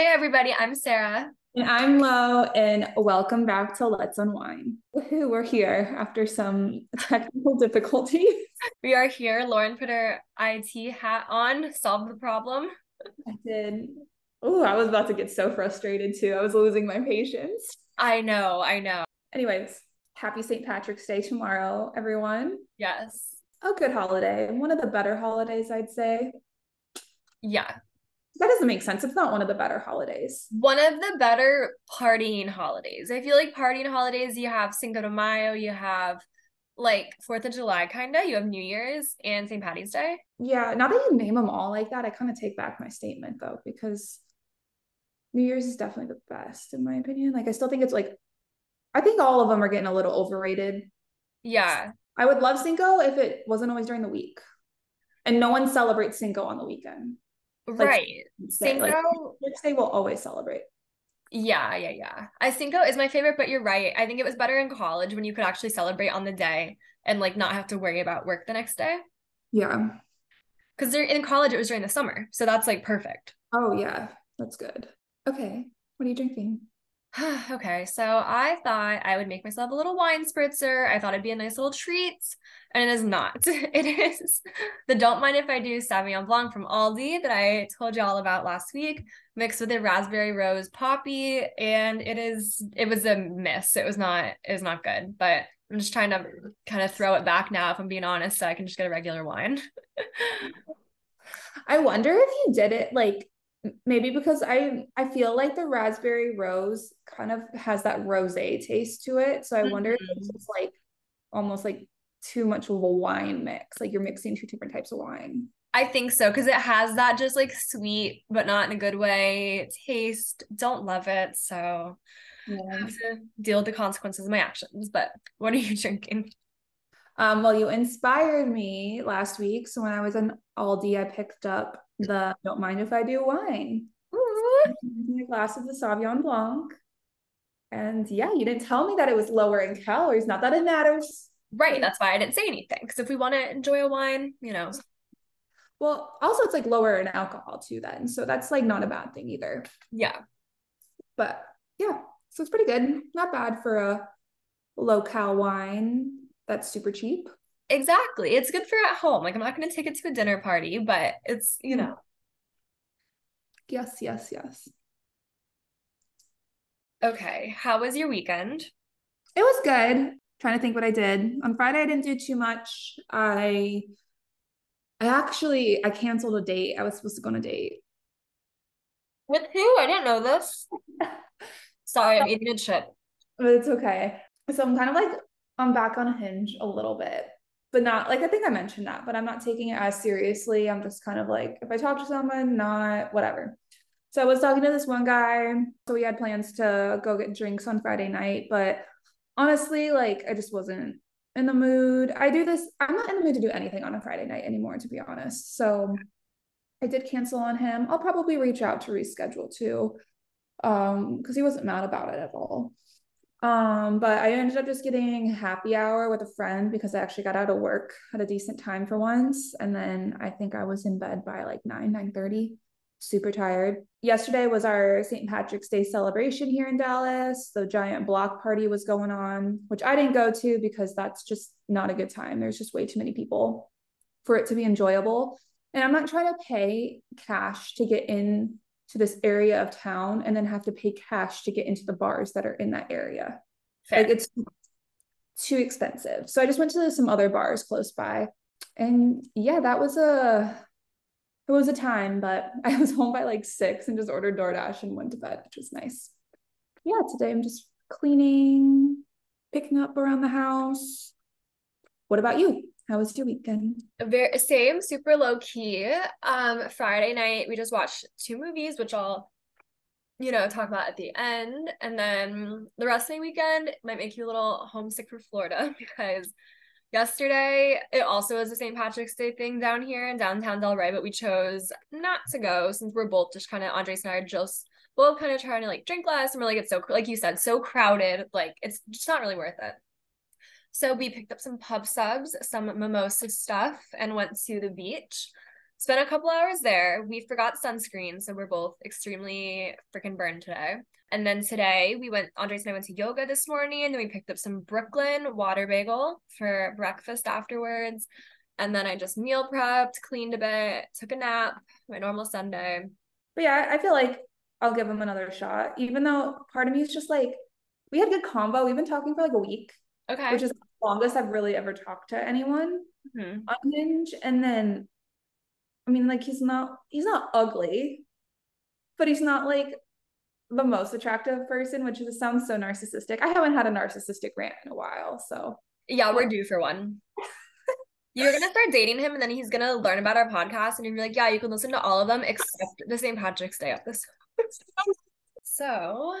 Hey, everybody, I'm Sarah. And I'm Lo, and welcome back to Let's Unwind. We're here after some technical difficulties. We are here. Lauren put her IT hat on, solve the problem. I did. Oh, I was about to get so frustrated too. I was losing my patience. I know, I know. Anyways, happy St. Patrick's Day tomorrow, everyone. Yes. A good holiday. One of the better holidays, I'd say. Yeah, that doesn't make sense. It's not one of the better holidays. One of the better partying holidays. I feel like partying holidays, you have Cinco de Mayo, you have like Fourth of July, kind of. You have New Year's and St. Patty's Day. Yeah. Now that you name them all like that, I kind of take back my statement though, because New Year's is definitely the best in my opinion. Like, I still think it's like, I think all of them are getting a little overrated. Yeah. I would love Cinco if it wasn't always during the week. And no one celebrates Cinco on the weekend. Like, right. Cinco. Like, which they will always celebrate. Yeah, yeah, yeah. I Cinco is my favorite, but you're right. I think it was better in college when you could actually celebrate on the day and like not have to worry about work the next day. Yeah. Because they're in college, it was during the summer. So that's like perfect. Oh, yeah. That's good. Okay. What are you drinking? okay, so I thought I would make myself a little wine spritzer. I thought it'd be a nice little treat, and it is not. It is the Don't Mind If I Do Sauvignon Blanc from Aldi that I told you all about last week, mixed with a raspberry rose Poppi, and it is it was a miss. It was not it was not good, but I'm just trying to kind of throw it back now. If I'm being honest, so I can just get a regular wine. I wonder if you did it like maybe because I I feel like the raspberry rose kind of has that rosé taste to it. So I mm-hmm. wonder if it's mm-hmm. like almost like too much of a wine mix. Like you're mixing two different types of wine. I think so because it has that just like sweet but not in a good way taste. Don't love it, so yeah. I have to deal with the consequences of my actions. But what are you drinking? Um, well, you inspired me last week. So when I was in Aldi, I picked up the Don't Mind If I Do wine. A glass of the Sauvignon Blanc. And yeah, you didn't tell me that it was lower in calories. Not that it matters. Right. That's why I didn't say anything. Because if we want to enjoy a wine, you know. Well, also it's like lower in alcohol too, then. So that's like not a bad thing either. Yeah. But yeah, so it's pretty good. Not bad for a low cal wine that's super cheap. Exactly. It's good for at home. Like I'm not going to take it to a dinner party, but it's, you mm-hmm. know. Yes, yes, yes. Okay. How was your weekend? It was good. Trying to think what I did. On Friday I didn't do too much. I I actually I canceled a date. I was supposed to go on a date. With who? I didn't know this. Sorry, I'm eating a chip. But it's okay. So I'm kind of like I'm back on a Hinge a little bit, but not like I think I mentioned that, but I'm not taking it as seriously. I'm just kind of like, if I talk to someone, not whatever. So I was talking to this one guy. So we had plans to go get drinks on Friday night, but honestly, like I just wasn't in the mood. I do this, I'm not in the mood to do anything on a Friday night anymore, to be honest. So I did cancel on him. I'll probably reach out to reschedule too. Um, because he wasn't mad about it at all. Um, but I ended up just getting happy hour with a friend because I actually got out of work at a decent time for once. And then I think I was in bed by like 9, 9 30, super tired. Yesterday was our St. Patrick's Day celebration here in Dallas. The giant block party was going on, which I didn't go to because that's just not a good time. There's just way too many people for it to be enjoyable. And I'm not trying to pay cash to get in to this area of town and then have to pay cash to get into the bars that are in that area. Fair. Like it's too expensive. So I just went to some other bars close by. And yeah, that was a it was a time, but I was home by like six and just ordered DoorDash and went to bed, which was nice. Yeah, today I'm just cleaning, picking up around the house. What about you? How was your weekend? Very same, super low key. Um, Friday night we just watched two movies, which I'll, you know, talk about at the end, and then the rest of the weekend might make you a little homesick for Florida because yesterday it also was the St. Patrick's Day thing down here in downtown Delray, but we chose not to go since we're both just kind of Andres and I are just both kind of trying to like drink less and we're like it's so like you said so crowded like it's just not really worth it. So we picked up some pub subs, some mimosa stuff, and went to the beach. spent a couple hours there. We forgot sunscreen, so we're both extremely freaking burned today. And then today we went, Andres and I went to yoga this morning, and then we picked up some Brooklyn water bagel for breakfast afterwards. And then I just meal prepped, cleaned a bit, took a nap, my normal Sunday. But yeah, I feel like I'll give him another shot, even though part of me is just like, we had good combo. We've been talking for like a week. Okay. Which is the longest I've really ever talked to anyone mm-hmm. on Hinge. And then I mean, like he's not he's not ugly, but he's not like the most attractive person, which is sounds so narcissistic. I haven't had a narcissistic rant in a while, so yeah, we're due for one. You're gonna start dating him, and then he's gonna learn about our podcast, and you're like, yeah, you can listen to all of them except the St. Patrick's Day episode. so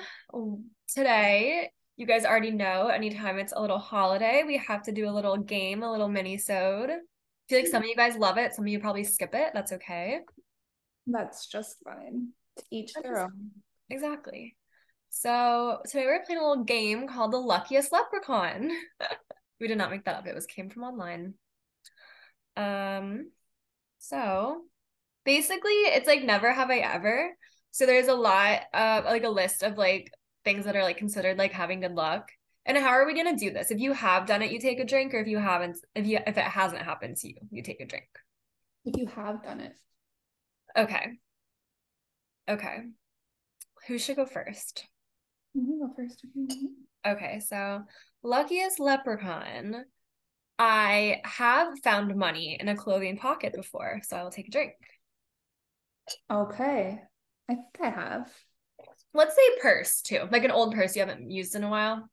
today, you guys already know. Anytime it's a little holiday, we have to do a little game, a little mini-sode I feel like some of you guys love it. Some of you probably skip it. That's okay. That's just fine. To each That's their own. Exactly. So today we're playing a little game called the Luckiest Leprechaun. we did not make that up. It was came from online. Um, so basically it's like never have I ever. So there's a lot of like a list of like things that are like considered like having good luck. And how are we gonna do this? If you have done it, you take a drink, or if you haven't, if you if it hasn't happened to you, you take a drink. If you have done it. Okay. Okay. Who should go first? You go first. Okay, so luckiest leprechaun. I have found money in a clothing pocket before, so I will take a drink. Okay. I think I have. Let's say purse too, like an old purse you haven't used in a while.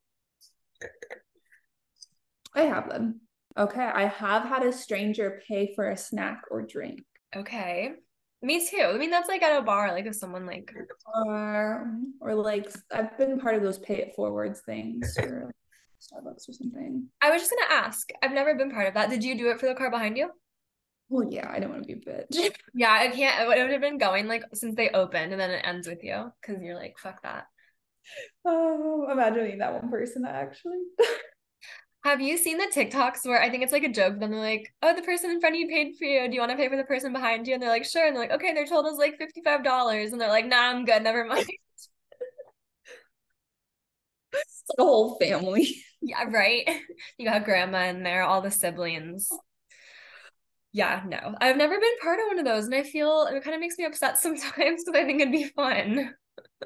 I have them. Okay. I have had a stranger pay for a snack or drink. Okay. Me too. I mean, that's like at a bar, like if someone like or or like I've been part of those pay it forwards things or Starbucks or something. I was just gonna ask. I've never been part of that. Did you do it for the car behind you? Well, yeah, I don't want to be a bitch. yeah, I can't. It would have been going like since they opened, and then it ends with you because you're like, fuck that. Oh, imagining that one person actually. Have you seen the TikToks where I think it's like a joke? Then they're like, "Oh, the person in front of you paid for you. Do you want to pay for the person behind you?" And they're like, "Sure." And they're like, "Okay." Their total is like fifty five dollars, and they're like, "Nah, I'm good. Never mind." a whole family. Yeah, right. You got grandma in there, all the siblings. Yeah, no, I've never been part of one of those, and I feel it kind of makes me upset sometimes because I think it'd be fun.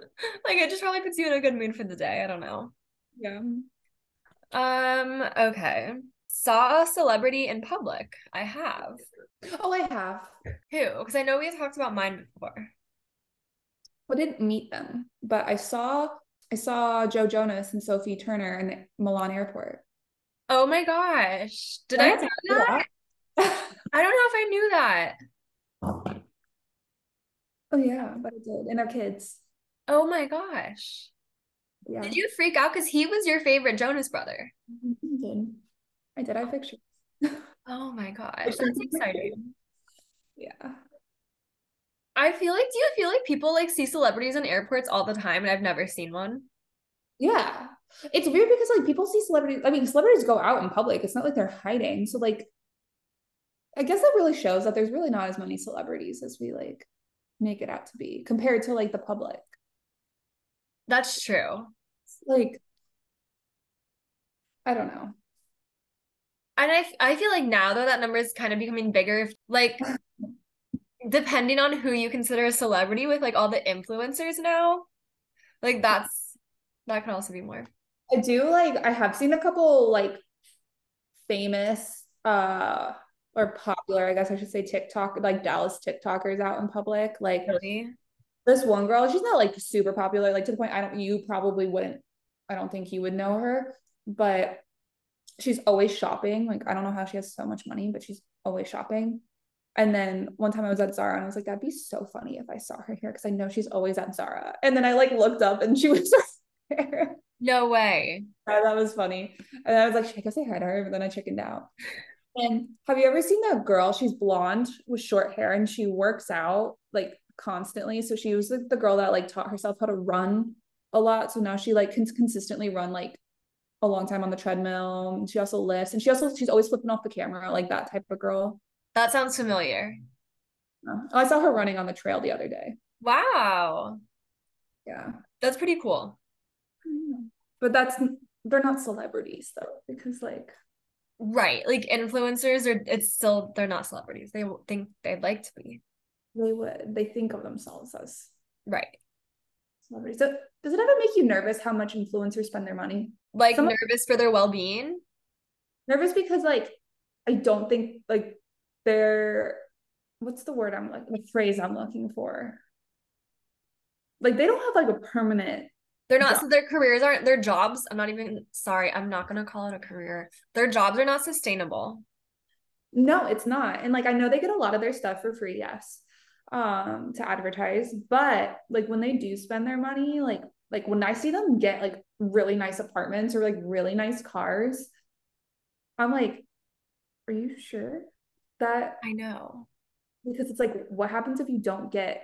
like it just probably puts you in a good mood for the day. I don't know. Yeah. Um, okay. Saw a celebrity in public. I have. Oh, I have. Who? Because I know we have talked about mine before. I didn't meet them, but I saw I saw Joe Jonas and Sophie Turner in Milan airport. Oh my gosh. Did I, that? I don't know if I knew that. Oh yeah, but I did. And our kids. Oh my gosh. Yeah. Did you freak out because he was your favorite Jonas brother? I did. I did. I have pictures. oh my gosh. That's exciting. Yeah. I feel like, do you feel like people like see celebrities in airports all the time and I've never seen one? Yeah. It's weird because like people see celebrities, I mean, celebrities go out in public. It's not like they're hiding. So like I guess that really shows that there's really not as many celebrities as we like make it out to be compared to like the public. That's true. Like, I don't know. And I, I feel like now though that number is kind of becoming bigger. If, like, depending on who you consider a celebrity with like all the influencers now, like that's that can also be more. I do like I have seen a couple like famous uh or popular, I guess I should say TikTok, like Dallas TikTokers out in public. Like really? this one girl, she's not like super popular, like to the point I don't you probably wouldn't I don't think you would know her, but she's always shopping. Like I don't know how she has so much money, but she's always shopping. And then one time I was at Zara and I was like, that'd be so funny if I saw her here because I know she's always at Zara. And then I like looked up and she was there. No way. Yeah, that was funny. And I was like, should I go say hi to her? But then I chickened out. And have you ever seen that girl? She's blonde with short hair and she works out like constantly. So she was like the girl that like taught herself how to run a lot. So now she like can consistently run like a long time on the treadmill. She also lifts and she also she's always flipping off the camera, like that type of girl. That sounds familiar. Oh, I saw her running on the trail the other day. Wow. Yeah. That's pretty cool. But that's they're not celebrities though, because like Right. Like influencers are it's still they're not celebrities. They think they'd like to be. they would they think of themselves as Right. celebrities. So does it ever make you nervous how much influencers spend their money? Like Some- nervous for their well-being. Nervous because like I don't think like they're what's the word I'm like the phrase I'm looking for? Like they don't have like a permanent They're not job. so their careers aren't their jobs. I'm not even sorry, I'm not gonna call it a career. Their jobs are not sustainable. No, it's not. And like I know they get a lot of their stuff for free, yes. Um to advertise, but like when they do spend their money, like like when I see them get like really nice apartments or like really nice cars, I'm like, are you sure that I know. because it's like what happens if you don't get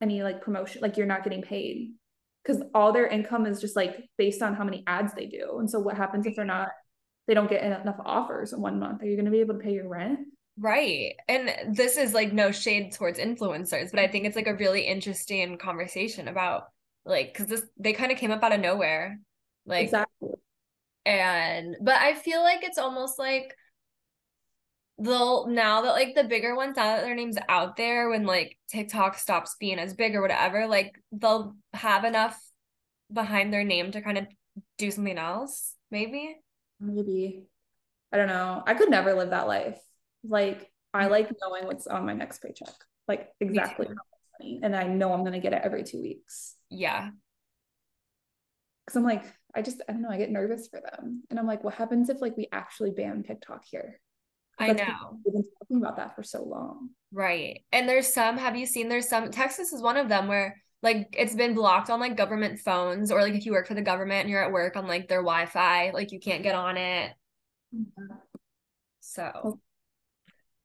any like promotion like you're not getting paid because all their income is just like based on how many ads they do and so what happens if they're not they don't get enough offers in one month are you going to be able to pay your rent Right. And this is like no shade towards influencers, but I think it's like a really interesting conversation about like because this they kind of came up out of nowhere. Like exactly and but I feel like it's almost like they'll now that like the bigger ones now that their name's out there when like TikTok stops being as big or whatever, like they'll have enough behind their name to kind of do something else, maybe. maybe. I don't know. I could never live that life. Like i mm-hmm. like knowing what's on my next paycheck. Like exactly how much money and i know i'm going to get it every two weeks. Yeah. because i'm like i just i don't know i get nervous for them. And i'm like what happens if like we actually ban tiktok here I know. we've been talking about that for so long Right. And there's some, have you seen there's some Texas is one of them where like it's been blocked on like government phones or like if you work for the government and you're at work on like their Wi-Fi, like you can't get on it. Mm-hmm. So Oh.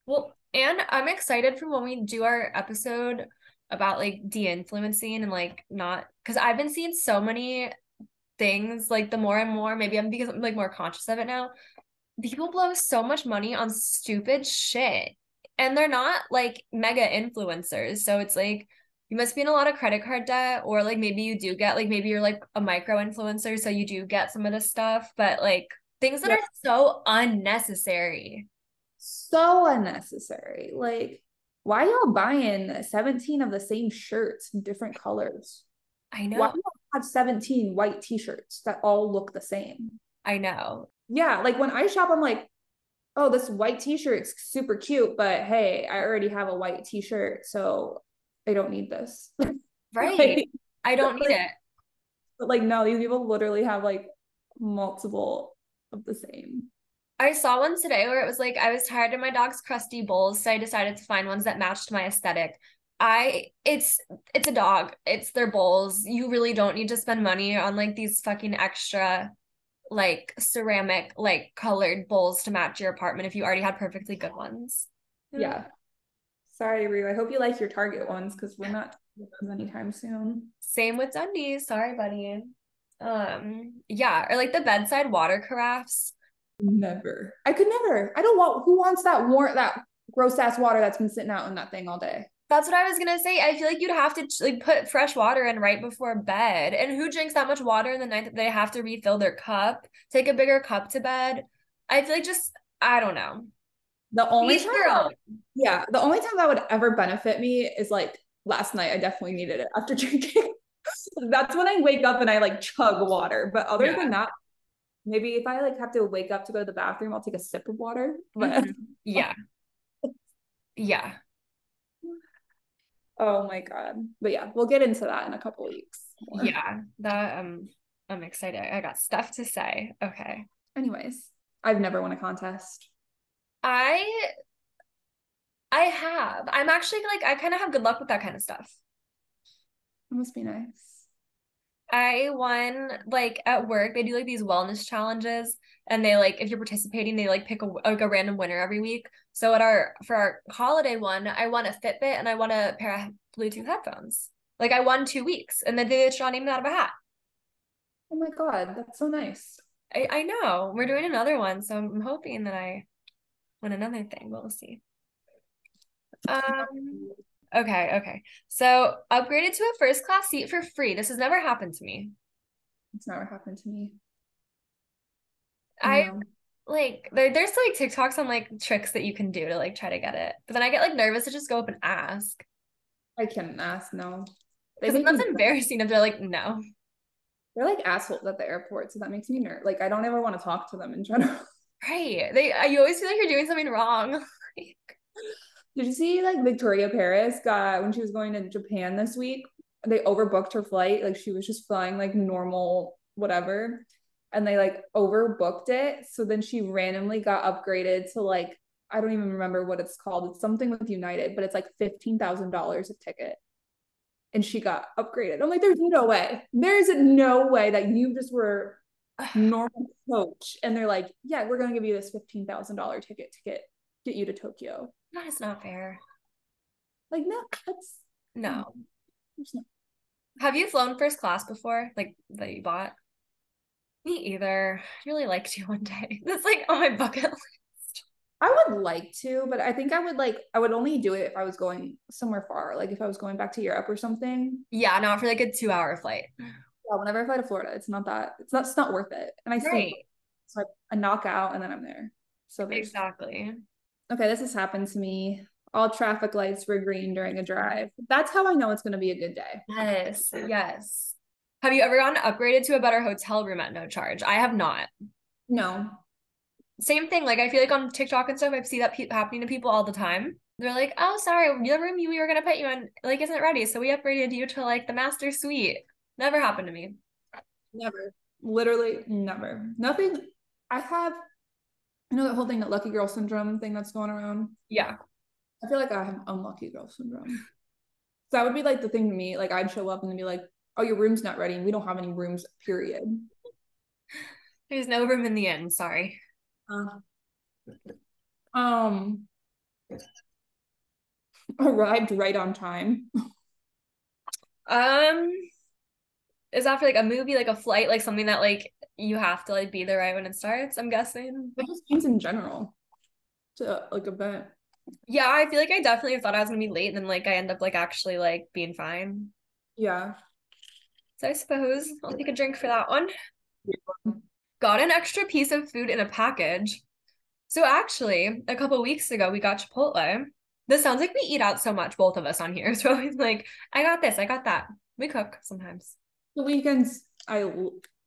well, and I'm excited for when we do our episode about like de-influencing and like not because I've been seeing so many things like the more and more, maybe I'm because I'm like more conscious of it now. People blow so much money on stupid shit. And they're not like mega influencers. So it's like you must be in a lot of credit card debt, or like maybe you do get like maybe you're like a micro influencer, so you do get some of this stuff, but like things that Yeah. are so unnecessary. so unnecessary like why y'all buying 17 of the same shirts in different colors I know. why y'all have 17 white t-shirts that all look the same I know. Yeah like when i shop i'm like oh this white t-shirt's super cute but hey i already have a white t-shirt so i don't need this Right. Like, I don't need like- it. but like no these people literally have like multiple of the same I saw one today where it was like I was tired of my dog's crusty bowls, so I decided to find ones that matched my aesthetic. I it's it's a dog. It's their bowls. You really don't need to spend money on like these fucking extra like ceramic like colored bowls to match your apartment if you already had perfectly good ones. yeah sorry Rue. i hope you like your target ones because we're not doing those anytime soon Same with Dundies. Sorry, buddy. Um, yeah, or like the bedside water carafes. Never. I could never. I don't want. Who wants that warm that gross ass water that's been sitting out in that thing all day? That's what I was gonna say. I feel like you'd have to like put fresh water in right before bed. And who drinks that much water in the night that they have to refill their cup? Take a bigger cup to bed. I feel like just I don't know. The only time, yeah, the only time that would ever benefit me is like last night. I definitely needed it after drinking. that's when I wake up and I like chug water. But other Yeah. than that, maybe if I like have to wake up to go to the bathroom, I'll take a sip of water. But Mhm. Yeah. Yeah. Oh my god. But yeah, we'll get into that in a couple weeks. more. Yeah. That um I'm excited. I got stuff to say. Okay. Anyways, I've never won a contest. I I have. I'm actually like I kind of have good luck with that kind of stuff. It must be nice. I won like at work, they do like these wellness challenges and they like if you're participating, they like pick a like a random winner every week. So at our for our holiday one, I won a Fitbit and I won a pair of Bluetooth headphones. Like I won two weeks and then they just draw named out of a hat. Oh my god, that's so nice. I, I know. We're doing another one, so I'm hoping that I win another thing, but we'll see. Um okay, okay. So upgraded to a first class seat for free. This has never happened to me. It's never happened to me. I No. like there, there's like TikToks on like tricks that you can do to like try to get it. But then I get like nervous to just go up and ask. I can't ask. No. Because that's embarrassing if they're like, no. they're like assholes at the airport, so that makes me nervous. Like I don't ever want to talk to them in general. Right. They you always feel like you're doing something wrong. Did you see like Victoria Paris got when she was going to Japan this week? They overbooked her flight. Like she was just flying like normal, whatever. And they like overbooked it. So then she randomly got upgraded to like, I don't even remember what it's called. It's something with United, but it's like $15,000 a ticket. And she got upgraded. I'm like, there's no way. There's no way that you just were normal coach. And they're like, yeah, we're going to give you this $15,000 ticket to get, get you to Tokyo. That is not fair. Like, no, that's No. no Have you flown first class before? Like that you bought? Me either. I'd really like to one day. That's like on my bucket list. I would like to, but I think I would like I would only do it if I was going somewhere far, like if I was going back to Europe or something. Yeah, not for like a two hour flight. Yeah, whenever I fly to Florida, it's not that it's not it's not worth it. And I Right. so I, I knock out and then I'm there. So there's Exactly. Okay, this has happened to me. All traffic lights were green during a drive. That's how I know it's gonna be a good day. Yes. Yes. Have you ever gotten upgraded to a better hotel room at no charge? I have not. No. Same thing. Like I feel like on TikTok and stuff, I see that pe- happening to people all the time. They're like, "Oh, sorry, the room you we were gonna put you in like isn't ready, so we upgraded you to like the master suite." Never happened to me. Never. Literally never. Nothing. I have you know that whole thing, that lucky girl syndrome thing that's going around. Yeah. I feel like I have unlucky girl syndrome. So that would be like the thing to me. Like I'd show up and be like, "Oh, your room's not ready. and We don't have any rooms." Period. There's no room in the inn. Sorry. Uh, um, arrived right on time. Um, is that for like a movie, like a flight, like something that like you have to like be there right when it starts? I'm guessing. It just means in general to like a event. Yeah, I feel like I definitely thought I was gonna be late, and then like I end up like actually like being fine. Yeah. So I suppose I'll take a drink for that one. Got an extra piece of food in a package. So actually, a couple weeks ago, we got Chipotle. This sounds like we eat out so much, both of us on here. So always like, I got this, I got that. We cook sometimes. The weekends I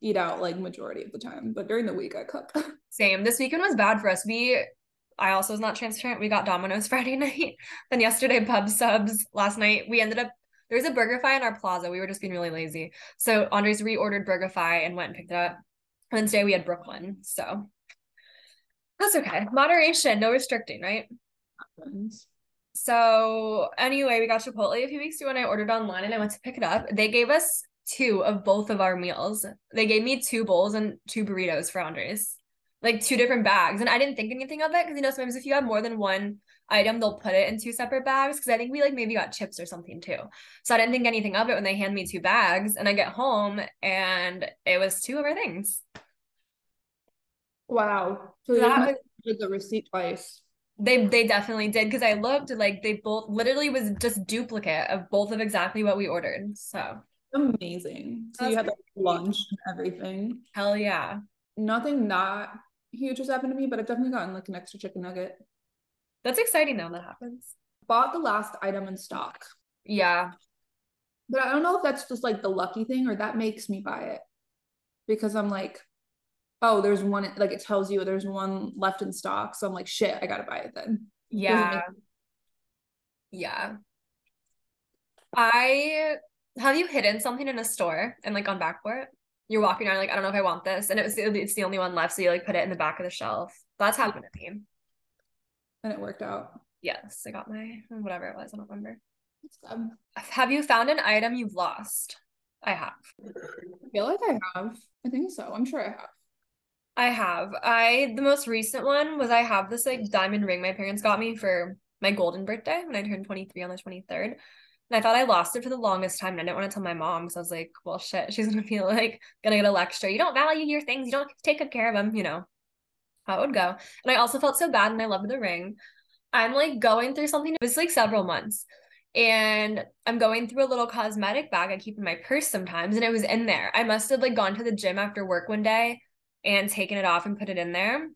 eat out like majority of the time, but during the week I cook. Same. This weekend was bad for us. We, I also was not transparent. We got Domino's Friday night. Then yesterday, pub subs. Last night, we ended up, there was a BurgerFi in our plaza. We were just being really lazy. So Andres reordered BurgerFi and went and picked it up. Wednesday, we had Brooklyn. So that's okay. Moderation, no restricting, right? So anyway, we got Chipotle a few weeks ago and I ordered online and I went to pick it up. They gave us two of both of our meals. They gave me two bowls and two burritos for Andres. Like two different bags. And I didn't think anything of it because you know sometimes if you have more than one item, they'll put it in two separate bags. Cause I think we like maybe got chips or something too. So I didn't think anything of it when they hand me two bags and I get home and it was two of our things. Wow. So That was- did the receipt twice. They they definitely did because I looked like they both literally was just duplicate of both of exactly what we ordered. So Amazing. So you had like lunch and everything. hell yeah. Nothing that huge has happened to me, but I've definitely gotten like an extra chicken nugget. That's exciting though that happens. Bought the last item in stock. Yeah. But I don't know if that's just like the lucky thing or that makes me buy it. Because I'm like, oh, there's one like it tells you there's one left in stock. So I'm like, shit, I gotta buy it then. Yeah. Yeah. I have you hidden something in a store and like gone back for it? You're walking around like I don't know if I want this, and it was it's the only one left, so you like put it in the back of the shelf. That's happened to me. And it worked out. Yes, I got my whatever it was. I don't remember. Good. Have you found an item you've lost? I have. I feel like I have. I think so. I'm sure I have. I have. I the most recent one was I have this like diamond ring my parents got me for my golden birthday when I turned 23 on the 23rd. And I thought I lost it for the longest time and I didn't want to tell my mom because I was like, well shit, she's gonna feel like gonna get a lecture. You don't value your things, you don't take good care of them, you know. How it would go. And I also felt so bad and I loved the ring. I'm like going through something. It's like several months. And I'm going through a little cosmetic bag I keep in my purse sometimes. And it was in there. I must have like gone to the gym after work one day and taken it off and put it in there.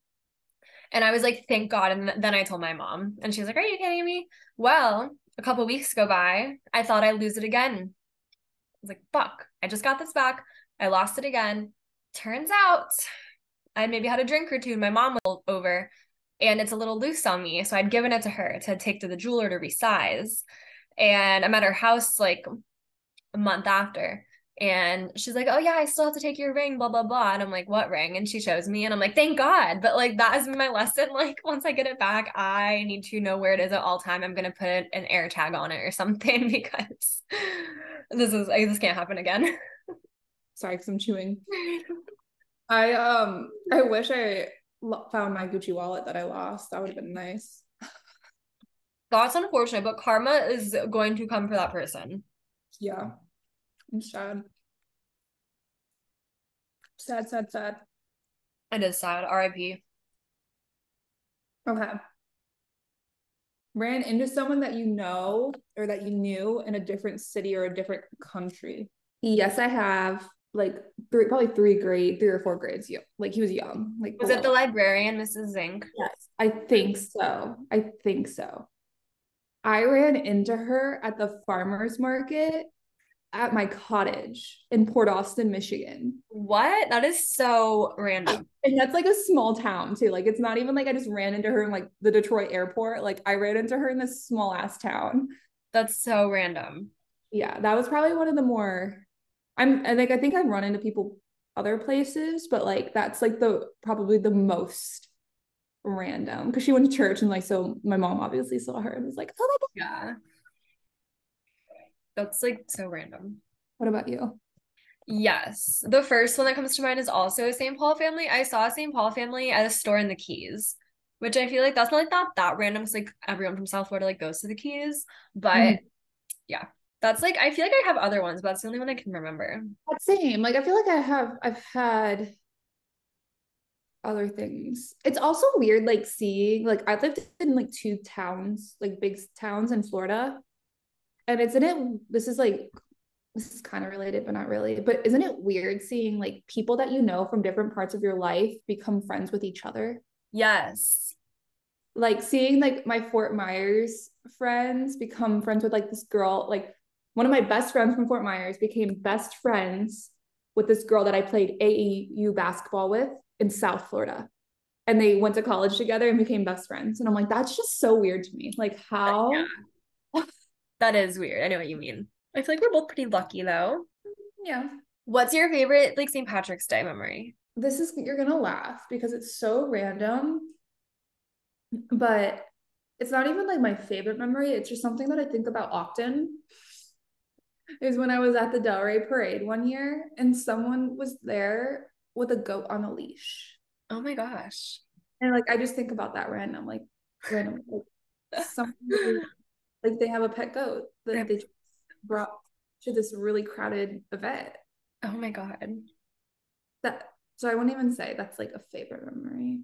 And I was like, thank God. And then I told my mom, and she was like, Are you kidding me? Well, a couple weeks go by. I thought I'd lose it again. I was like, fuck, I just got this back. I lost it again. Turns out I maybe had a drink or two. My mom was over and it's a little loose on me. So I'd given it to her to take to the jeweler to resize. And I'm at her house like a month after. And she's like, Oh, yeah, I still have to take your ring, blah, blah, blah. And I'm like, What ring? And she shows me, and I'm like, Thank God. But like, that has been my lesson. Like, once I get it back, I need to know where it is at all time. I'm going to put an air tag on it or something because this is, this can't happen again. Sorry, because I'm chewing. I, um, I wish I found my Gucci wallet that I lost. That would have been nice. That's unfortunate, but karma is going to come for that person. Yeah. I'm sad. Sad, sad, sad. It is sad. RIP. Okay. Ran into someone that you know or that you knew in a different city or a different country. Yes, I have like three, probably three grade, three or four grades. Yeah, like he was young. Like was it the librarian, Mrs. Zink? Yes, I think so. I think so. I ran into her at the farmers market at my cottage in Port Austin, Michigan. What? That is so random. And that's like a small town too. Like it's not even like I just ran into her in like the Detroit airport. Like I ran into her in this small ass town. That's so random. Yeah, that was probably one of the more I'm I think I think I've run into people other places, but like that's like the probably the most random because she went to church and like so my mom obviously saw her and was like, oh my god. Yeah. That's like so random. What about you? Yes. The first one that comes to mind is also a St. Paul family. I saw a St. Paul family at a store in the Keys, which I feel like that's not like not that random because like everyone from South Florida like goes to the Keys. But mm-hmm. yeah, that's like I feel like I have other ones, but that's the only one I can remember. Same. Like I feel like I have I've had other things. It's also weird like seeing like I lived in like two towns, like big towns in Florida. And isn't it this is like this is kind of related, but not really. But isn't it weird seeing like people that you know from different parts of your life become friends with each other? Yes. Like seeing like my Fort Myers friends become friends with like this girl, like one of my best friends from Fort Myers became best friends with this girl that I played AAU basketball with in South Florida. And they went to college together and became best friends. And I'm like, that's just so weird to me. Like, uh, how? Yeah. That is weird. I know what you mean. I feel like we're both pretty lucky though. Yeah. What's your favorite like St. Patrick's Day memory? This is you're gonna laugh because it's so random. But it's not even like my favorite memory. It's just something that I think about often is when I was at the Delray parade one year and someone was there with a goat on a leash. Oh my gosh. And like I just think about that random, like random like, like they have a pet goat that they brought to this really crowded event. Oh my god. That so I wouldn't even say that's like a favorite memory.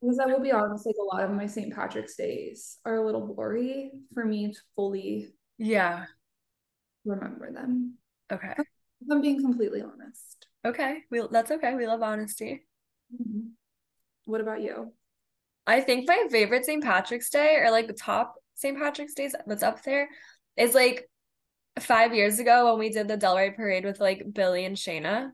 Because I will be honest, like a lot of my St. Patrick's days are a little blurry for me to fully yeah remember them. Okay. If I'm being completely honest. Okay. We that's okay. We love honesty. Mm-hmm. What about you? I think my favorite St. Patrick's Day or like the top St. Patrick's Day that's up there is like five years ago when we did the Delray parade with like Billy and Shayna.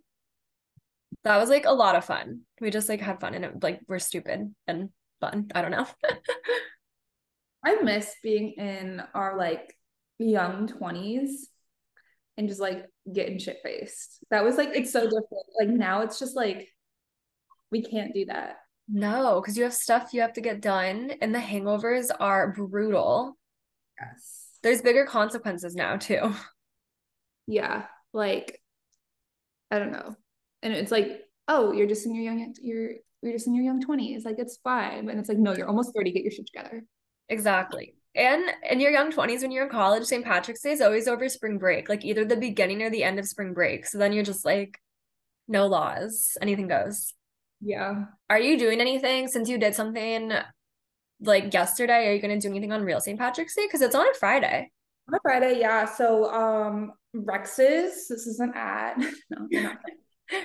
That was like a lot of fun. We just like had fun and it like we're stupid and fun. I don't know. I miss being in our like young 20s and just like getting shit faced. That was like it's so different. Like now it's just like we can't do that. No, because you have stuff you have to get done and the hangovers are brutal. Yes. There's bigger consequences now too. Yeah. Like I don't know. And it's like, oh, you're just in your young you're you're just in your young 20s. Like it's fine. And it's like, no, you're almost 30, get your shit together. Exactly and in your young 20s when you're in college st patrick's day is always over spring break like either the beginning or the end of spring break so then you're just like no laws anything goes yeah are you doing anything since you did something like yesterday, are you gonna do anything on real St. Patrick's Day? Because it's on a Friday. On a Friday, yeah. So um Rex's, this is an ad. no,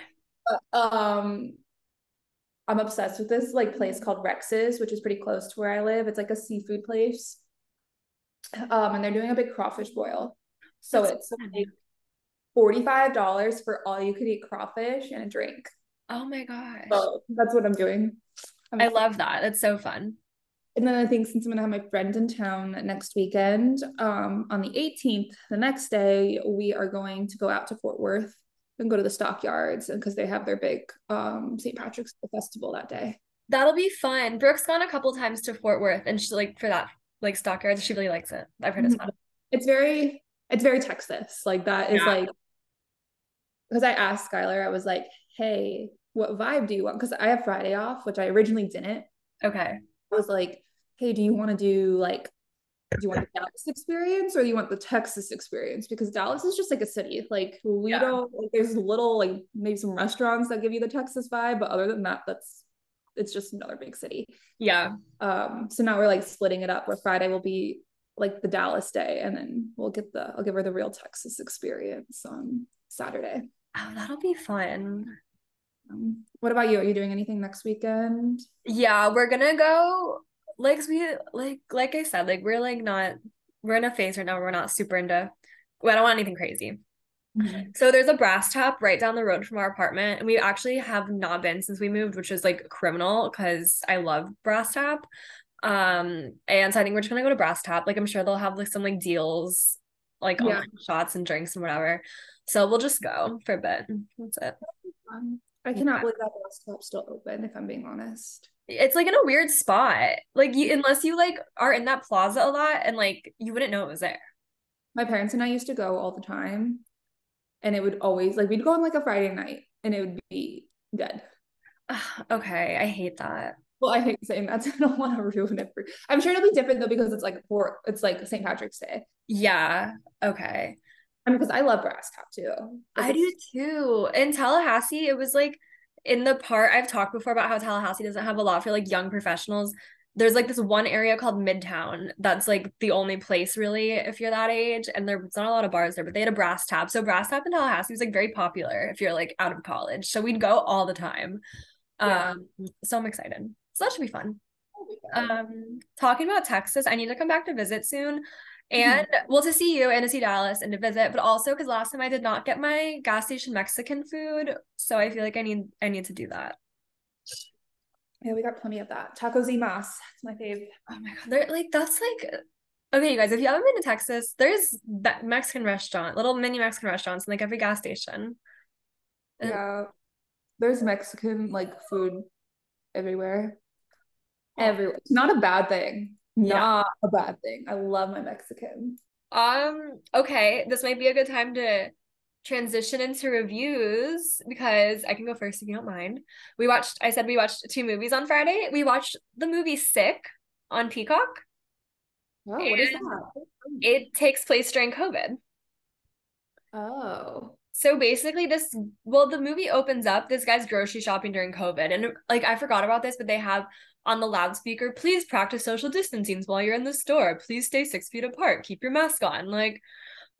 but, um I'm obsessed with this like place called Rex's, which is pretty close to where I live. It's like a seafood place. Um, and they're doing a big crawfish boil. So That's it's like $45 for all you could eat crawfish and a drink. Oh my gosh. So that's what I'm doing. I'm i love that. That's so fun. And then I think since I'm gonna have my friend in town next weekend, um, on the 18th, the next day, we are going to go out to Fort Worth and go to the stockyards because they have their big um St. Patrick's festival that day. That'll be fun. Brooke's gone a couple times to Fort Worth and she like for that like stockyards, she really likes it. I've heard it's mm-hmm. fun. It's very it's very Texas. Like that is yeah. like because I asked Skylar, I was like, hey, what vibe do you want? Because I have Friday off, which I originally didn't. Okay. I was like, hey, do you want to do like, do you want the Dallas experience or do you want the Texas experience? Because Dallas is just like a city. Like we yeah. don't like there's little like maybe some restaurants that give you the Texas vibe, but other than that, that's it's just another big city. Yeah. Um, so now we're like splitting it up where Friday will be like the Dallas day and then we'll get the I'll give her the real Texas experience on Saturday. Oh, that'll be fun. Um, what about you? Are you doing anything next weekend? Yeah, we're gonna go. Like we like like I said, like we're like not we're in a phase right now where we're not super into. Well, I don't want anything crazy. Mm-hmm. So there's a brass tap right down the road from our apartment, and we actually have not been since we moved, which is like criminal because I love brass tap. Um, and so I think we're just gonna go to brass tap. Like I'm sure they'll have like some like deals, like yeah. shots and drinks and whatever. So we'll just go for a bit. That's it. I cannot yeah. believe that brass tap's still open, if I'm being honest. It's like in a weird spot. Like you unless you like are in that plaza a lot and like you wouldn't know it was there. My parents and I used to go all the time. And it would always like we'd go on like a Friday night and it would be dead. okay. I hate that. Well, I hate saying that. So I don't want to ruin it for I'm sure it'll be different though because it's like for it's like St. Patrick's Day. Yeah. Okay. I mean, because I love brass tap too. I do too. In Tallahassee, it was like in the part I've talked before about how Tallahassee doesn't have a lot for like young professionals. There's like this one area called Midtown that's like the only place really if you're that age, and there's not a lot of bars there, but they had a brass tap. So brass tap in Tallahassee was like very popular if you're like out of college. So we'd go all the time. Yeah. Um, so I'm excited. So that should be fun. Um, talking about Texas, I need to come back to visit soon. Mm-hmm. and well to see you and to see dallas and to visit but also because last time i did not get my gas station mexican food so i feel like i need i need to do that. Yeah we got plenty of that. Tacos y mas it's my fave. Oh my god they're like that's like okay you guys if you haven't been to texas there's that mexican restaurant little mini mexican restaurants in like every gas station. Yeah there's mexican like food everywhere. Everywhere it's not a bad thing not yeah. a bad thing. I love my Mexican. Um, okay, this might be a good time to transition into reviews because I can go first if you don't mind. We watched I said we watched two movies on Friday. We watched the movie Sick on Peacock. Oh, what is that? It takes place during COVID. Oh. So basically this well the movie opens up this guy's grocery shopping during COVID and like I forgot about this but they have on the loudspeaker, please practice social distancing while you're in the store. Please stay six feet apart. Keep your mask on. Like,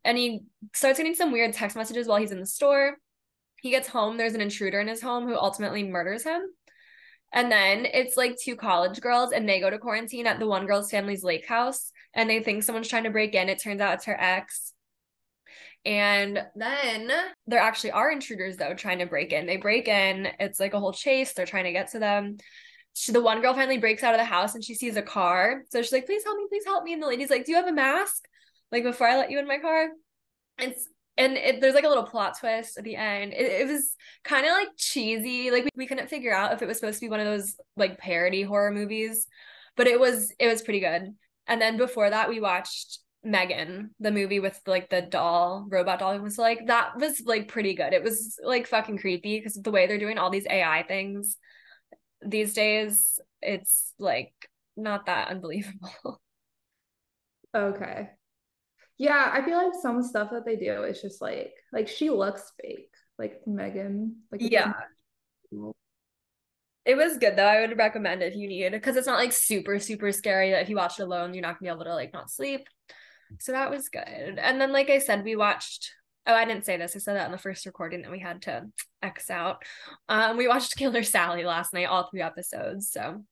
and he starts getting some weird text messages while he's in the store. He gets home, there's an intruder in his home who ultimately murders him. And then it's like two college girls, and they go to quarantine at the one girl's family's lake house, and they think someone's trying to break in. It turns out it's her ex. And then there actually are intruders, though, trying to break in. They break in, it's like a whole chase. They're trying to get to them she, the one girl finally breaks out of the house and she sees a car. So she's like, please help me, please help me. And the lady's like, do you have a mask? Like before I let you in my car. And and it, there's like a little plot twist at the end. It, it was kind of like cheesy. Like we, we couldn't figure out if it was supposed to be one of those like parody horror movies, but it was it was pretty good. And then before that, we watched Megan, the movie with like the doll, robot doll. was like that was like pretty good. It was like fucking creepy because the way they're doing all these AI things these days it's like not that unbelievable. Okay. Yeah, I feel like some stuff that they do is just like like she looks fake, like Megan. Like yeah. It was good though. I would recommend it if you need it, because it's not like super, super scary that if you watch it alone, you're not gonna be able to like not sleep. So that was good. And then, like I said, we watched oh, I didn't say this. I said that in the first recording that we had to X out. Um, we watched Killer Sally last night, all three episodes. So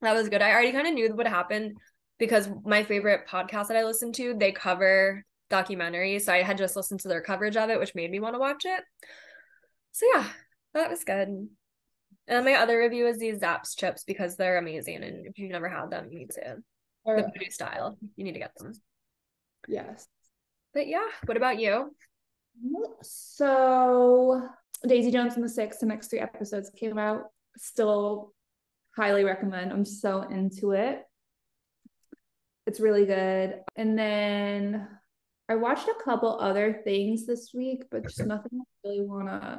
that was good. I already kind of knew what happened because my favorite podcast that I listen to, they cover documentaries. So I had just listened to their coverage of it, which made me want to watch it. So yeah, that was good. And my other review is these Zapp's chips because they're amazing. And if you've never had them, you need to. Or, the new style, you need to get them. Yes. But yeah, what about you? So Daisy Jones and the Six, the next three episodes came out. Still highly recommend. I'm so into it. It's really good. And then I watched a couple other things this week, but just nothing I really want to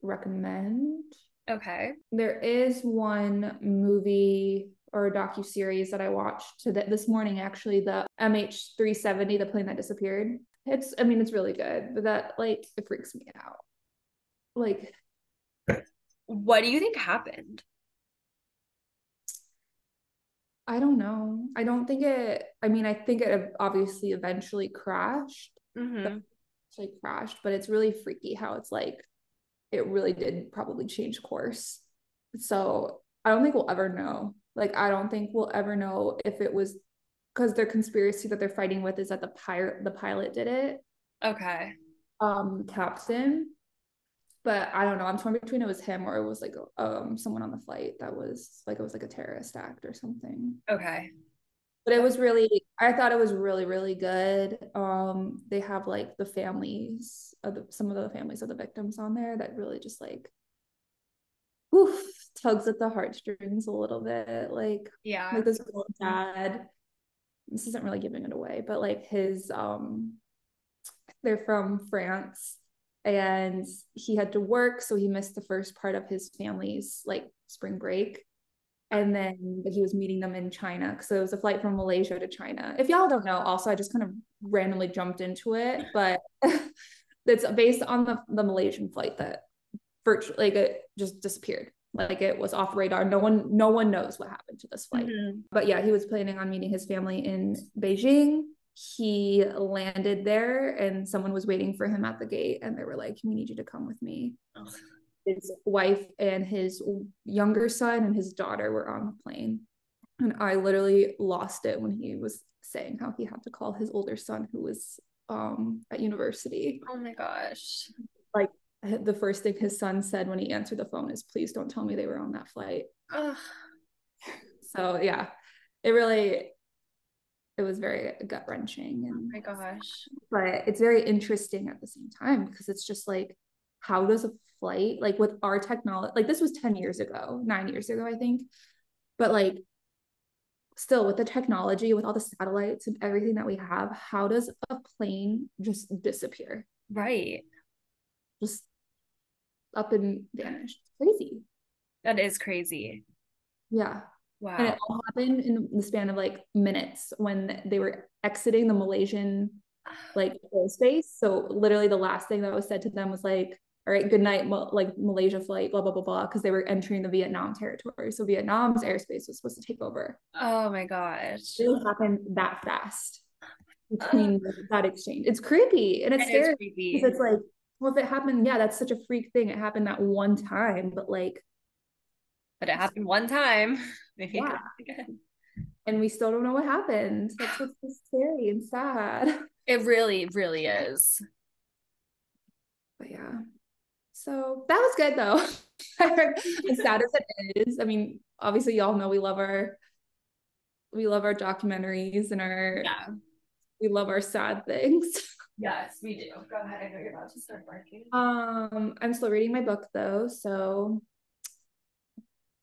recommend. Okay. There is one movie or a docu series that I watched to this morning. Actually, the MH370, the plane that disappeared. It's, I mean, it's really good, but that like it freaks me out. Like, what do you think happened? I don't know. I don't think it. I mean, I think it obviously eventually crashed. Mm-hmm. Actually crashed, but it's really freaky how it's like it really did probably change course. So I don't think we'll ever know. Like I don't think we'll ever know if it was because their conspiracy that they're fighting with is that the pirate the pilot did it. Okay. Um, captain. But I don't know. I'm torn between it was him or it was like um someone on the flight that was like it was like a terrorist act or something. Okay. But it was really I thought it was really, really good. Um, they have like the families of the, some of the families of the victims on there that really just like oof tugs at the heartstrings a little bit. Like yeah, like this dad this isn't really giving it away, but like his um they're from France and he had to work so he missed the first part of his family's like spring break and then he was meeting them in China so it was a flight from Malaysia to China. If y'all don't know, also I just kind of randomly jumped into it, but it's based on the the Malaysian flight that virtually like just disappeared like it was off radar. No one no one knows what happened to this flight. Mm-hmm. but yeah he was planning on meeting his family in beijing. He landed there and someone was waiting for him at the gate and they were like we need you to come with me. His wife and his younger son and his daughter were on the plane. And i literally lost it when he was saying how he had to call his older son who was um at university. Oh my gosh. Like the first thing his son said when he answered the phone is please don't tell me they were on that flight. Ugh. so yeah it really it was very gut wrenching and oh my gosh. but it's very interesting at the same time because it's just like how does a flight like with our technology like this was 10 years ago 9 years ago i think but like still with the technology with all the satellites and everything that we have how does a plane just disappear? Right. Just up and vanished. crazy. That is crazy. Yeah. Wow. And it all happened in the span of like minutes when they were exiting the Malaysian like airspace. So literally the last thing that was said to them was like, all right, good night, like Malaysia flight, blah, blah, blah, blah, because they were entering the Vietnam territory. So Vietnam's airspace was supposed to take over. Oh my gosh. It happened that fast between uh, that exchange. It's creepy and it's it scary. It's like well, if it happened, yeah, that's such a freak thing. It happened that one time, but like, but it happened one time. Maybe yeah. again. And we still don't know what happened. That's what's so scary and sad. It really, really is. But yeah. So that was good though. as sad as it is. I mean, obviously y'all know we love our we love our documentaries and our yeah. we love our sad things. Yes, we do. Go ahead. I know you're about to start barking. Um, I'm still reading my book though, so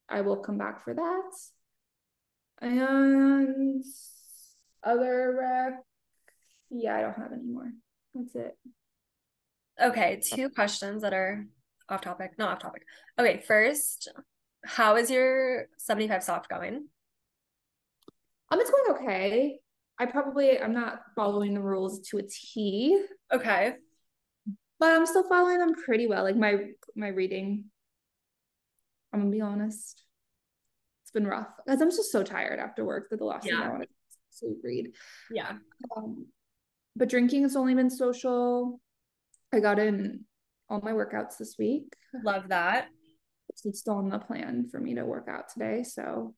I will come back for that. And other rec, yeah, I don't have any more. That's it. Okay, two questions that are off topic, not off topic. Okay, first, how is your 75 soft going? Um, it's going okay. I probably I'm not following the rules to a T. Okay. But I'm still following them pretty well. Like my my reading I'm gonna be honest. It's been rough because I'm just so tired after work that the last yeah. thing I want to sleep read. Yeah. Um, but drinking has only been social. I got in all my workouts this week. Love that. It's still on the plan for me to work out today. So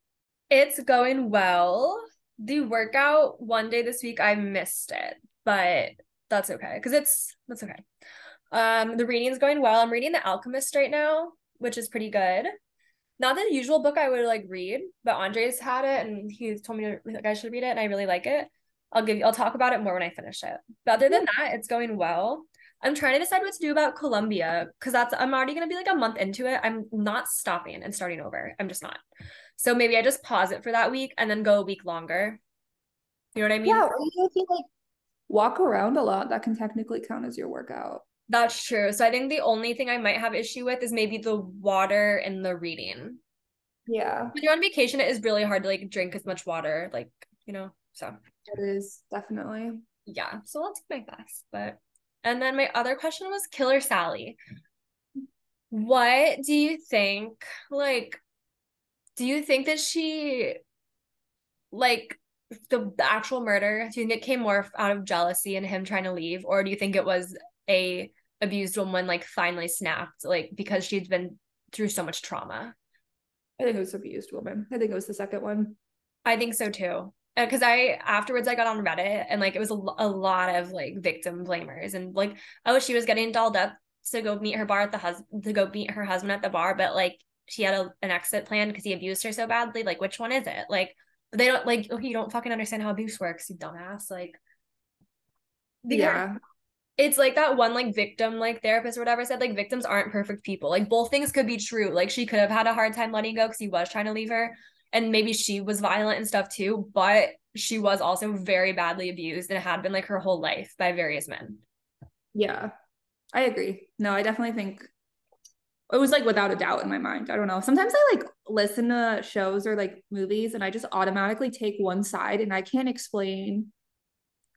it's going well. The workout one day this week, I missed it, but that's okay because it's that's okay. Um, the reading's going well. I'm reading The Alchemist right now, which is pretty good. Not the usual book I would like read, but Andres had it and he told me to, like I should read it, and I really like it. I'll give you, I'll talk about it more when I finish it. But other than that, it's going well. I'm trying to decide what to do about Colombia because that's I'm already gonna be like a month into it. I'm not stopping and starting over. I'm just not. So maybe I just pause it for that week and then go a week longer. You know what I mean? Yeah, or you if you like walk around a lot, that can technically count as your workout. That's true. So I think the only thing I might have issue with is maybe the water and the reading. Yeah. When you're on vacation, it is really hard to like drink as much water, like, you know, so it is definitely. Yeah. So I'll take my best. But and then my other question was Killer Sally. What do you think? Like, do you think that she like the, the actual murder, do you think it came more out of jealousy and him trying to leave? Or do you think it was a abused woman like finally snapped like because she'd been through so much trauma? I think it was abused woman. I think it was the second one. I think so too. Uh, because i afterwards i got on reddit and like it was a, a lot of like victim blamers. And like oh she was getting dolled up to go meet her bar at the husband to go meet her husband at the bar. But like she had a, an exit plan because he abused her so badly like which one is it? Like they don't like okay you don't fucking understand how abuse works you dumbass like yeah. it's like that one like victim like therapist or whatever said like victims aren't perfect people. Like both things could be true. Like she could have had a hard time letting go because he was trying to leave her and maybe she was violent and stuff too but she was also very badly abused and it had been like her whole life by various men. Yeah. I agree. No i definitely think it was like without a doubt in my mind i don't know sometimes i like listen to shows or like movies and i just automatically take one side and i can't explain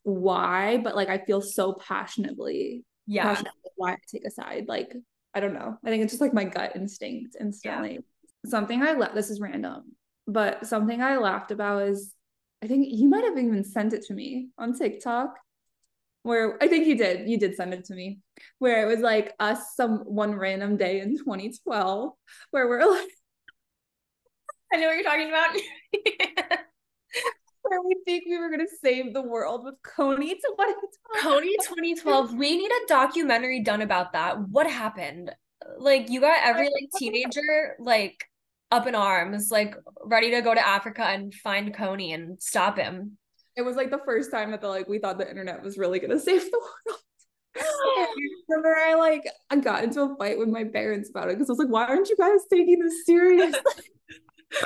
why, but like I feel so passionately. Yeah. Passionately why I take a side. Like, I don't know. I think it's just like my gut instinct instantly. Yeah. Something I left this is random, but something I laughed about is I think you might have even sent it to me on TikTok. Where I think you did, you did send it to me, where it was like us some one random day in 2012, where we're like, I know what you're talking about. where we think we were gonna save the world with Kony 2012. Kony 2012. We need a documentary done about that. What happened? Like you got every like teenager like up in arms, like ready to go to Africa and find Kony and stop him. It was like the first time that the like we thought the internet was really gonna save the world. I remember I like I got into a fight with my parents about it because I was like, why aren't you guys taking this seriously?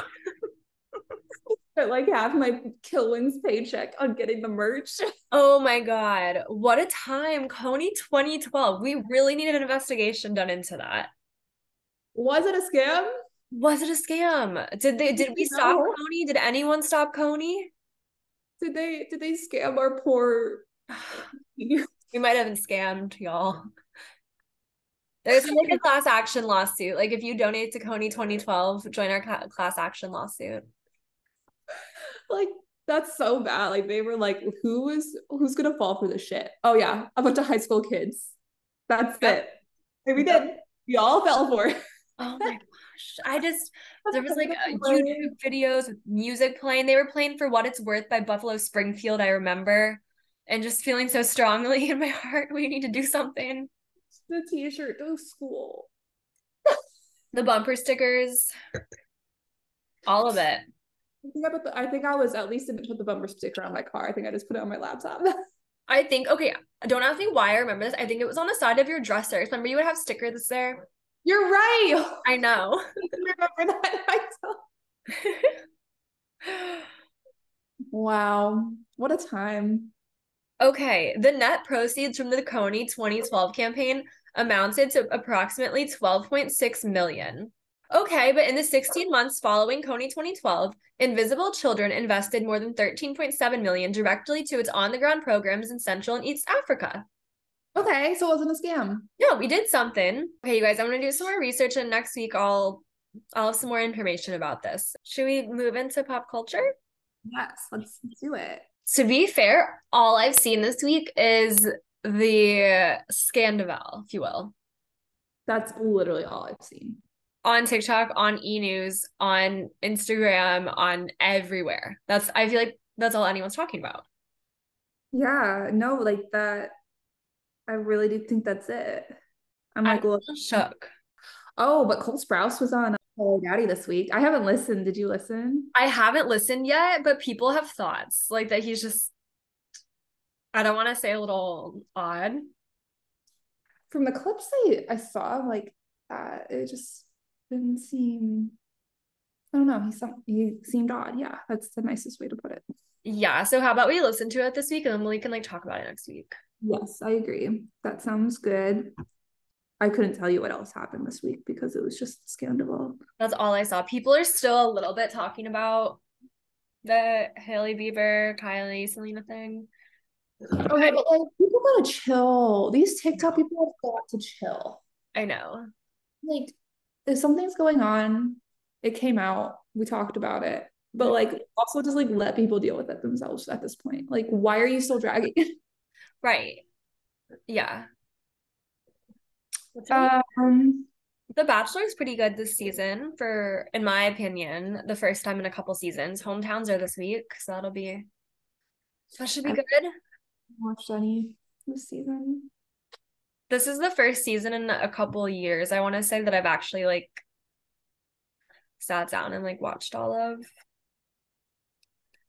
spent like half my Kilwins paycheck on getting the merch. Oh my god, what a time! Kony 2012. We really need an investigation done into that. Was it a scam? Was it a scam? Did they did we no. stop Kony? Did anyone stop Kony? Did they did they scam our poor we might have been scammed, y'all. There's like a class action lawsuit. Like if you donate to Kony 2012, join our class action lawsuit like that's so bad. Like they were like, who is who's gonna fall for this shit? Oh yeah, a bunch of high school kids. That's yep. it. And we did. We all fell for it. Oh my. I just there was like uh, YouTube videos with music playing. They were playing for what it's worth by Buffalo Springfield, I remember. And just feeling so strongly in my heart, we need to do something. The t-shirt to school. the bumper stickers. All of it. I think I put the, I think I was at least didn't put the bumper sticker on my car. I think I just put it on my laptop. I think okay. Don't ask me why I remember this. I think it was on the side of your dresser. Remember you would have stickers there. You're right. I know. I remember that. wow, what a time. Okay, the net proceeds from the Kony 2012 campaign amounted to approximately 12.6 million. Okay, but in the 16 months following Kony 2012, Invisible Children invested more than 13.7 million directly to its on-the-ground programs in Central and East Africa. Okay, so it wasn't a scam. No, we did something. Okay, you guys, I'm gonna do some more research and next week I'll I'll have some more information about this. Should we move into pop culture? Yes, let's do it. To be fair, all I've seen this week is the Scandoval, if you will. That's literally all I've seen. On TikTok, on e news, on Instagram, on everywhere. That's I feel like that's all anyone's talking about. Yeah, no, like that. I really do think that's it. I'm like, I'm well, shook. oh, but Cole Sprouse was on Oh Daddy this week. I haven't listened. Did you listen? I haven't listened yet, but people have thoughts like that he's just I don't want to say a little odd. From the clips I, I saw, like that, it just didn't seem. I don't know. He some he seemed odd. Yeah, that's the nicest way to put it. Yeah. So how about we listen to it this week and then we can like talk about it next week. Yes, I agree. That sounds good. I couldn't tell you what else happened this week because it was just scandal. That's all I saw. People are still a little bit talking about the Hailey Bieber, Kylie, Selena thing. Okay, but like people gotta chill. These TikTok people have got to chill. I know. Like, if something's going on, it came out, we talked about it. But like also just like let people deal with it themselves at this point. Like, why are you still dragging it? Right. Yeah. Um The Bachelor is pretty good this season, for in my opinion, the first time in a couple seasons. Hometowns are this week, so that'll be that should be good. watched any this season. This is the first season in a couple years. I want to say that I've actually like sat down and like watched all of.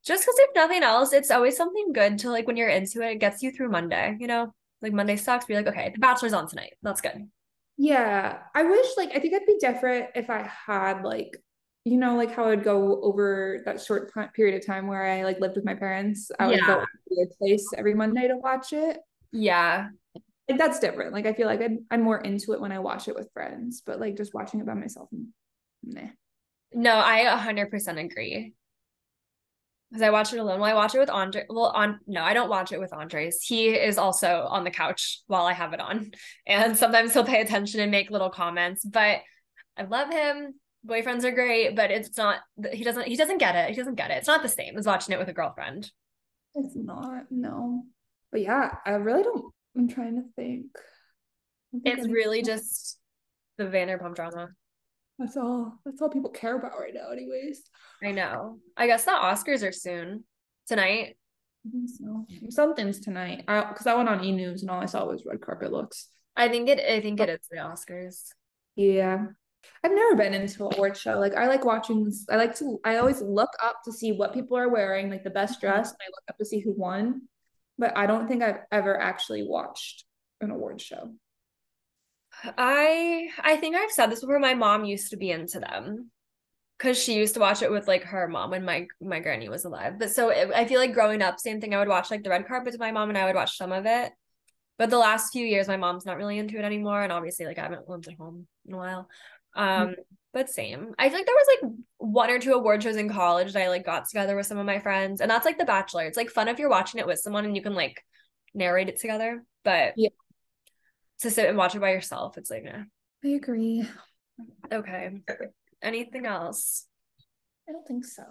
Just because if nothing else, it's always something good to like when you're into it, it gets you through Monday, you know? Like Monday sucks, but you're like, okay, The Bachelor's on tonight. That's good. Yeah, I wish like I think I'd be different if I had like you know like how I'd go over that short period of time where I like lived with my parents. I would go to their place every Monday to watch it. Yeah. Like that's different. Like I feel like I'm, I'm more into it when I watch it with friends, but like just watching it by myself, nah. No, I 100% agree. Because I watch it alone. Well, I watch it with Andre. Well, on no, I don't watch it with Andres. He is also on the couch while I have it on, and sometimes he'll pay attention and make little comments. But I love him. Boyfriends are great, but it's not. He doesn't. He doesn't get it. He doesn't get it. It's not the same as watching it with a girlfriend. It's not, no. But yeah, I really don't. I'm trying to think. Think It's really just the Vanderpump drama. That's all. That's all people care about right now, anyways. I know. I guess the Oscars are soon tonight. So. Something's tonight. I because I went on E News and all I saw was red carpet looks. I think it. I think it is the Oscars. Yeah. I've never been into an award show. Like I like watching I like to I always look up to see what people are wearing, like the best mm-hmm. dress, and I look up to see who won. But I don't think I've ever actually watched an award show. I I think I've said this before. My mom used to be into them because she used to watch it with like her mom when my my granny was alive. But so it, I feel like growing up, same thing. I would watch like the red carpet with my mom, and I would watch some of it. But the last few years, my mom's not really into it anymore, and obviously, like I haven't lived at home in a while. Um, but same. I feel like there was like one or two award shows in college that I like got together with some of my friends, and that's like The Bachelor. It's like fun if you're watching it with someone and you can like narrate it together. But Yeah. To sit and watch it by yourself, it's like, eh. I agree. Okay. Anything else? I don't think so.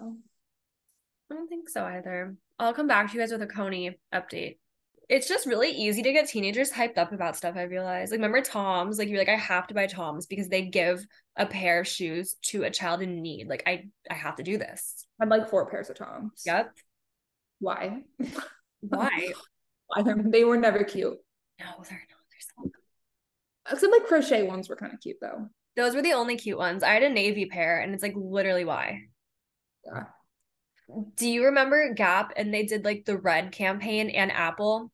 I don't think so either. I'll come back to you guys with a Kony update. It's just really easy to get teenagers hyped up about stuff, I realize. Like, remember Tom's? Like, you're like, I have to buy Tom's because they give a pair of shoes to a child in need. Like, I I have to do this. I'm like four pairs of Toms. Yep. Why? Why? Why? They were never cute. no, they're not. Except like crochet ones were kind of cute though. Those were the only cute ones. I had a navy pair, and it's like literally why. Yeah. Do you remember Gap and they did like the red campaign and Apple?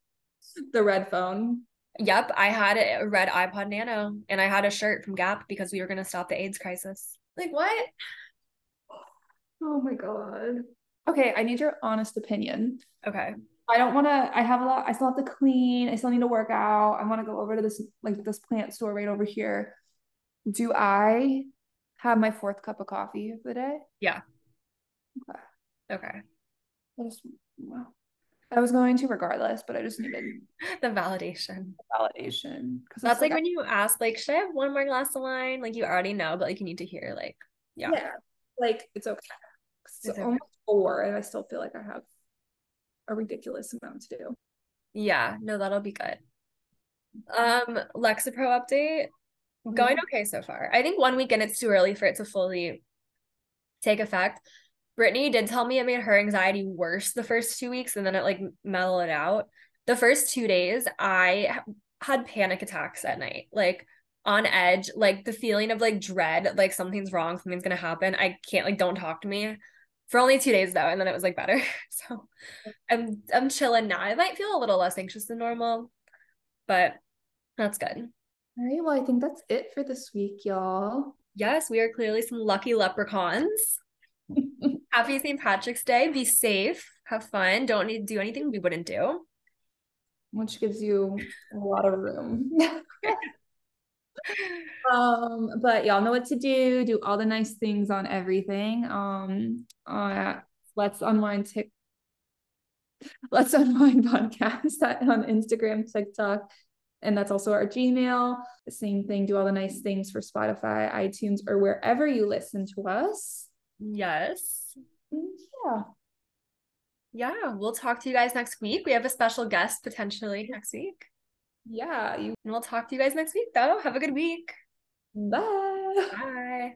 The red phone. Yep, I had a red iPod Nano and I had a shirt from Gap because we were going to stop the AIDS crisis. Like, what? Oh my god. Okay, I need your honest opinion. Okay. I don't want to. I have a lot. I still have to clean. I still need to work out. I want to go over to this like this plant store right over here. Do I have my fourth cup of coffee of the day? Yeah. Okay. Okay. I just wow. I was going to regardless, but I just needed the validation. validation. Because That's like, when you ask, like, should I have one more glass of wine? Like you already know, but like you need to hear, like, yeah. yeah, like it's okay. It's It's okay. almost four, and I still feel like I have a ridiculous amount to do. Yeah, no, that'll be good. Um, Lexapro update. Going okay so far. I think one weekend it's too early for it to fully take effect. Brittany did tell me it made her anxiety worse the first two weeks and then it like mellowed out. The first two days, I had panic attacks at night, like on edge, like the feeling of like dread, like something's wrong, something's gonna happen. I can't like don't talk to me for only two days though, and then it was like better. So I'm I'm chilling now. I might feel a little less anxious than normal, but that's good. All right, well, I think that's it for this week, y'all. Yes, we are clearly some lucky leprechauns. Happy St. Patrick's Day. Be safe. Have fun. Don't need to do anything we wouldn't do. Which gives you a lot of room. um, but y'all know what to do. Do all the nice things on everything. Um, uh, let's unwind tick. Let's unwind podcast on Instagram, TikTok, and that's also our Gmail. Same thing. Do all the nice things for Spotify, iTunes, or wherever you listen to us. Yes. Yeah. Yeah. We'll talk to you guys next week. We have a special guest potentially next week. Yeah. You And we'll talk to you guys next week, though. Have a good week. bye. Bye.